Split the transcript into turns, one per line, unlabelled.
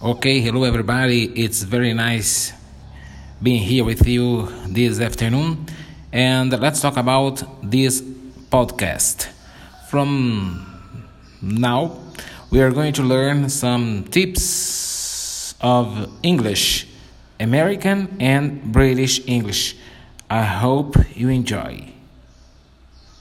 Okay, hello everybody. It's very nice being here with you this afternoon. And let's talk about this podcast. From now, we are going to learn some tips of English, American and British English. I hope you enjoy.